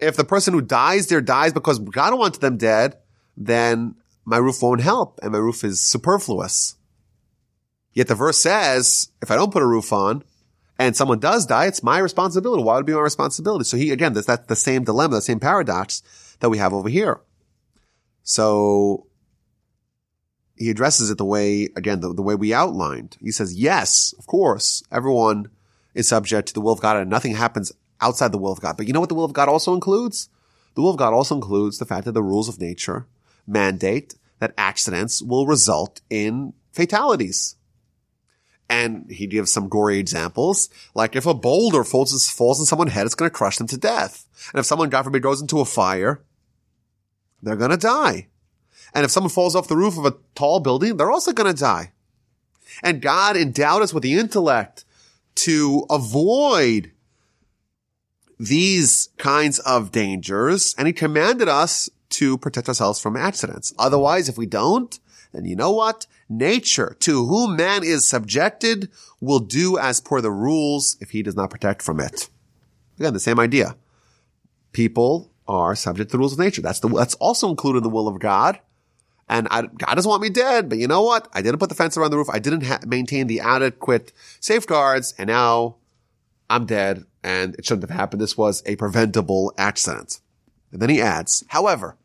If the person who dies there dies because God wants them dead, then my roof won't help and my roof is superfluous. Yet the verse says, if I don't put a roof on, and someone does die, it's my responsibility. Why would it be my responsibility? So he, again, that's, that's the same dilemma, the same paradox that we have over here. So he addresses it the way, again, the, the way we outlined. He says, yes, of course, everyone is subject to the will of God and nothing happens outside the will of God. But you know what the will of God also includes? The will of God also includes the fact that the rules of nature mandate that accidents will result in fatalities. And he gives some gory examples, like if a boulder falls, falls on someone's head, it's going to crush them to death. And if someone, God forbid, goes into a fire, they're going to die. And if someone falls off the roof of a tall building, they're also going to die. And God endowed us with the intellect to avoid these kinds of dangers. And he commanded us to protect ourselves from accidents. Otherwise, if we don't, then you know what? Nature, to whom man is subjected, will do as per the rules if he does not protect from it. Again, the same idea. People are subject to the rules of nature. That's the, that's also included in the will of God. And I, God doesn't want me dead, but you know what? I didn't put the fence around the roof. I didn't ha- maintain the adequate safeguards, and now I'm dead, and it shouldn't have happened. This was a preventable accident. And then he adds, however,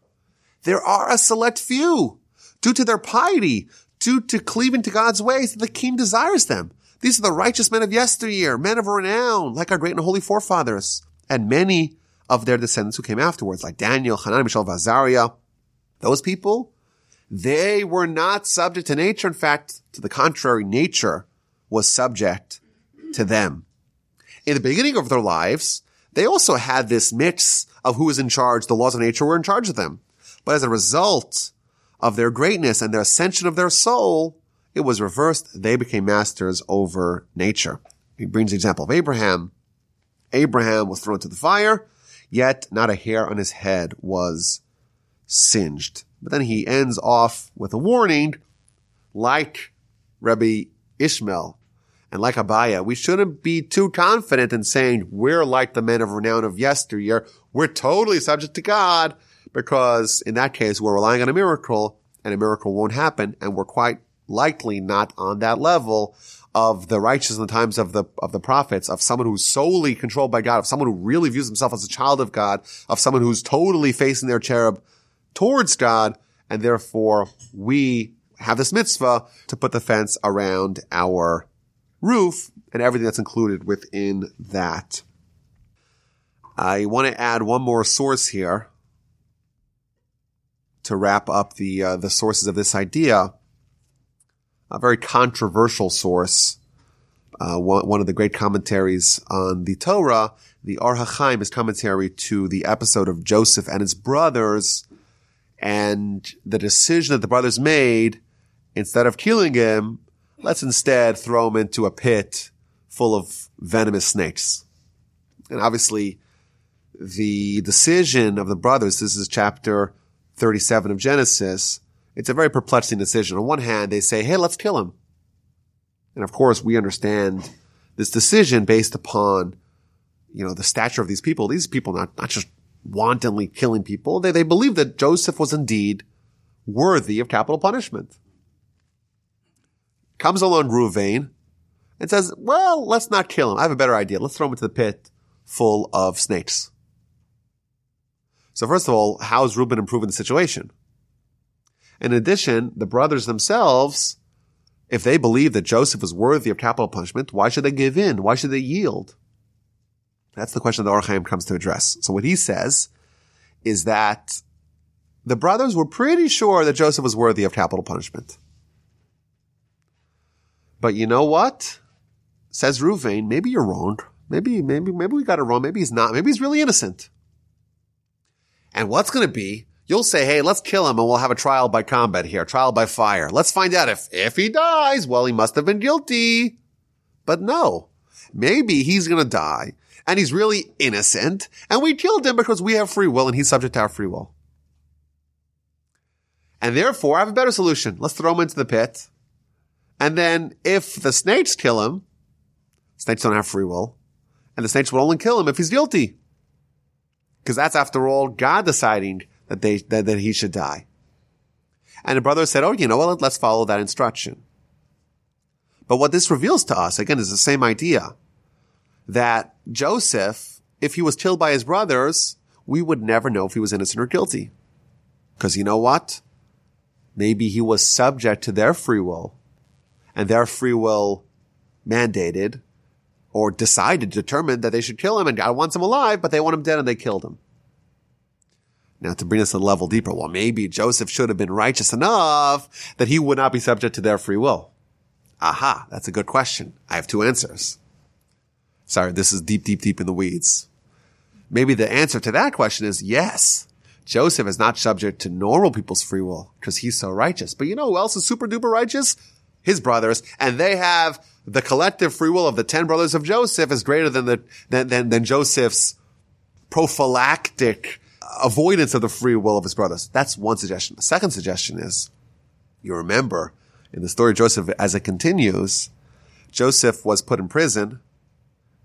there are a select few, due to their piety, due to cleaving to God's ways, that the king desires them. These are the righteous men of yesteryear, men of renown, like our great and holy forefathers, and many of their descendants who came afterwards, like Daniel, Hanan, Mishael, Azariah. Those people, they were not subject to nature. In fact, to the contrary, nature was subject to them. In the beginning of their lives, they also had this mix of who was in charge. The laws of nature were in charge of them. But as a result of their greatness and their ascension of their soul, it was reversed. They became masters over nature. He brings the example of Abraham. Abraham was thrown into the fire, yet not a hair on his head was singed. But then he ends off with a warning, like Rabbi Ishmael and like Abaye, we shouldn't be too confident in saying we're like the men of renown of yesteryear. We're totally subject to God because in that case, we're relying on a miracle and a miracle won't happen. And we're quite likely not on that level of the righteous in the times of the, of the prophets, of someone who's solely controlled by God, of someone who really views himself as a child of God, of someone who's totally facing their cherub towards God. And therefore we have this mitzvah to put the fence around our roof and everything that's included within that. I want to add one more source here to wrap up the uh, the sources of this idea. A very controversial source, uh, one, one, of the great commentaries on the Torah, the Or HaChaim, is commentary to the episode of Joseph and his brothers, and the decision that the brothers made instead of killing him Let's instead throw him into a pit full of venomous snakes. And obviously, the decision of the brothers, this is chapter 37 of Genesis, it's a very perplexing decision. On one hand, they say, hey, let's kill him. And of course, we understand this decision based upon, you know, the stature of these people. These people not, not just wantonly killing people. They, they believe that Joseph was indeed worthy of capital punishment comes along Ruvain and says, well, let's not kill him. I have a better idea. Let's throw him into the pit full of snakes. So first of all, how is Reuben improving the situation? In addition, the brothers themselves, if they believe that Joseph is worthy of capital punishment, why should they give in? Why should they yield? That's the question that Or HaChaim comes to address. So what he says is that the brothers were pretty sure that Joseph was worthy of capital punishment. But you know what? Says Ruvain, maybe you're wrong. Maybe, maybe, maybe we got it wrong. Maybe he's not. Maybe he's really innocent. And what's going to be? You'll say, hey, let's kill him and we'll have a trial by combat here, trial by fire. Let's find out if, if he dies, well, he must have been guilty. But no, maybe he's going to die and he's really innocent and we killed him because we have free will and he's subject to our free will. And therefore, I have a better solution. Let's throw him into the pit and then if the snakes kill him, snakes don't have free will, and the snakes will only kill him if he's guilty. Because that's after all God deciding that they, that, that he should die. And the brother said, Oh, you know what? Let's follow that instruction. But what this reveals to us, again, is the same idea that Joseph, if he was killed by his brothers, we would never know if he was innocent or guilty. Because you know what? Maybe he was subject to their free will and their free will mandated or decided, determined that they should kill him and God wants him alive, but they want him dead and they killed him. Now to bring us a level deeper, well, maybe Joseph should have been righteous enough that he would not be subject to their free will. Aha, that's a good question. I have two answers. Sorry, this is deep, deep, deep in the weeds. Maybe the answer to that question is yes. Joseph is not subject to normal people's free will because he's so righteous. But you know who else is super duper righteous? his brothers, and they have the collective free will of the ten brothers of Joseph is greater than the than than, than Joseph's prophylactic avoidance of the free will of his brothers. That's one suggestion. The second suggestion is, you remember in the story of Joseph as it continues, Joseph was put in prison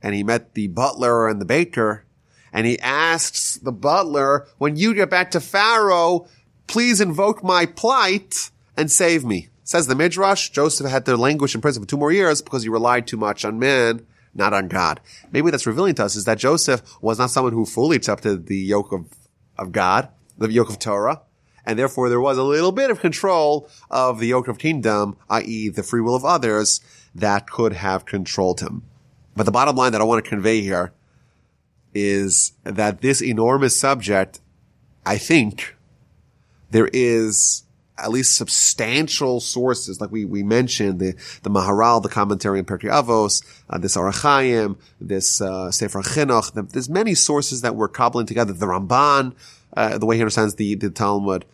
and he met the butler and the baker and he asks the butler, when you get back to Pharaoh, please invoke my plight and save me. Says the Midrash, Joseph had to languish in prison for two more years because he relied too much on man, not on God. Maybe that's revealing to us is that Joseph was not someone who fully accepted the yoke of, of God, the yoke of Torah, and therefore there was a little bit of control of the yoke of kingdom, i.e. the free will of others, that could have controlled him. But the bottom line that I want to convey here is that this enormous subject, I think, there is at least substantial sources, like we, we mentioned, the, the Maharal, the commentary in Pirkei Avos, uh, this Ohr HaChaim, this, uh, Sefer Chinuch, the, there's many sources that we're cobbling together, the Ramban, uh, the way he understands the, the Talmud,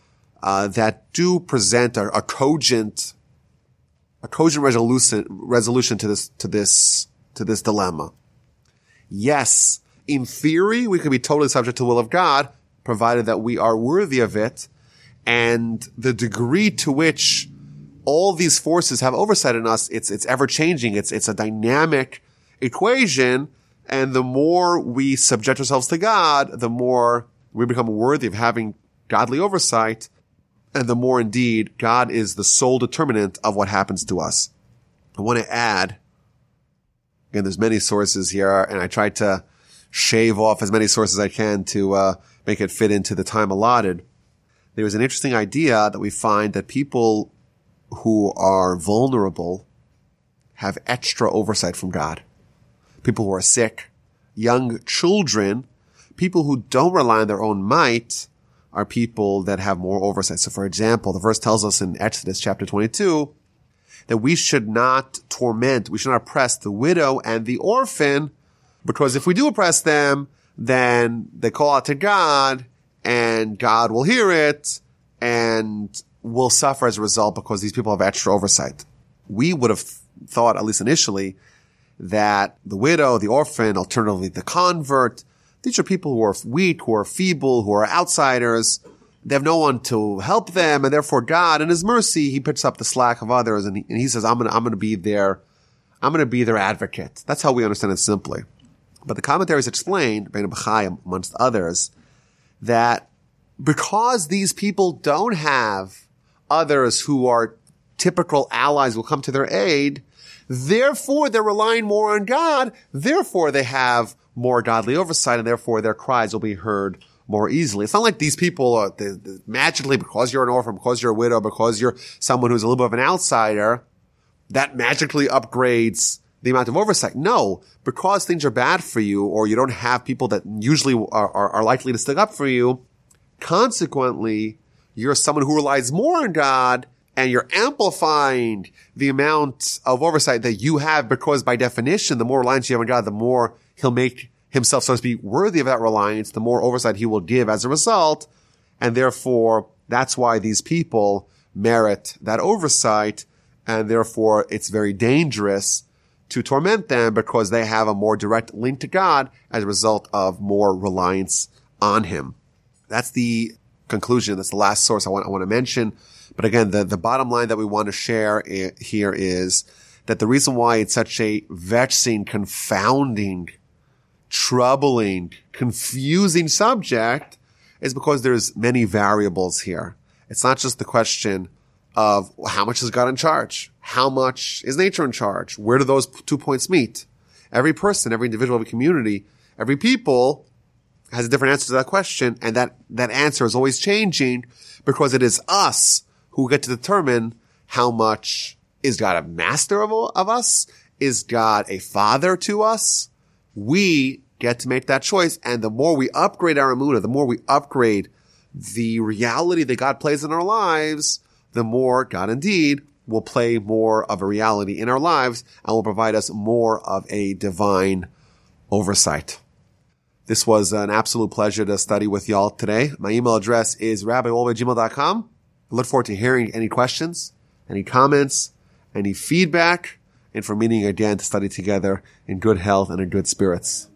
uh, that do present a, a cogent, a cogent resolution, resolution to this, to this, to this dilemma. Yes, in theory, we could be totally subject to the will of God, provided that we are worthy of it, and the degree to which all these forces have oversight in us, it's, it's ever changing. It's, it's a dynamic equation. And the more we subject ourselves to God, the more we become worthy of having godly oversight. And the more indeed God is the sole determinant of what happens to us. I want to add, again, there's many sources here and I tried to shave off as many sources as I can to, uh, make it fit into the time allotted there is an interesting idea that we find that people who are vulnerable have extra oversight from God. People who are sick, young children, people who don't rely on their own might are people that have more oversight. So for example, the verse tells us in Exodus chapter 22 that we should not torment, we should not oppress the widow and the orphan because if we do oppress them, then they call out to God and God will hear it and will suffer as a result because these people have extra oversight. We would have thought, at least initially, that the widow, the orphan, alternatively the convert, these are people who are weak, who are feeble, who are outsiders. They have no one to help them, and therefore God, in His mercy, He picks up the slack of others, and He, and he says, "I'm gonna, I'm gonna be their, I'm gonna be their advocate." That's how we understand it simply. But the commentaries explain, Bein Bachai amongst others, that because these people don't have others who are typical allies will come to their aid, therefore they're relying more on God, therefore they have more godly oversight, and therefore their cries will be heard more easily. It's not like these people are they, they, magically, because you're an orphan, because you're a widow, because you're someone who's a little bit of an outsider, that magically upgrades the amount of oversight. No, because things are bad for you or you don't have people that usually are, are, are likely to stick up for you. Consequently, you're someone who relies more on God and you're amplifying the amount of oversight that you have because by definition, the more reliance you have on God, the more he'll make himself, so to speak, worthy of that reliance, the more oversight he will give as a result. And therefore, that's why these people merit that oversight. And therefore, it's very dangerous to torment them because they have a more direct link to God as a result of more reliance on Him. That's the conclusion. That's the last source I want, I want to mention. But again, the, the bottom line that we want to share here is that the reason why it's such a vexing, confounding, troubling, confusing subject is because there's many variables here. It's not just the question of how much is God in charge? How much is nature in charge? Where do those two points meet? Every person, every individual, every community, every people has a different answer to that question. And that, that answer is always changing because it is us who get to determine how much is God a master of, of us? Is God a father to us? We get to make that choice. And the more we upgrade our Amunah, the more we upgrade the reality that God plays in our lives, the more God indeed will play more of a reality in our lives and will provide us more of a divine oversight. This was an absolute pleasure to study with y'all today. My email address is rabbiwolbe@gmail.com. I look forward to hearing any questions, any comments, any feedback, and for meeting again to study together in good health and in good spirits.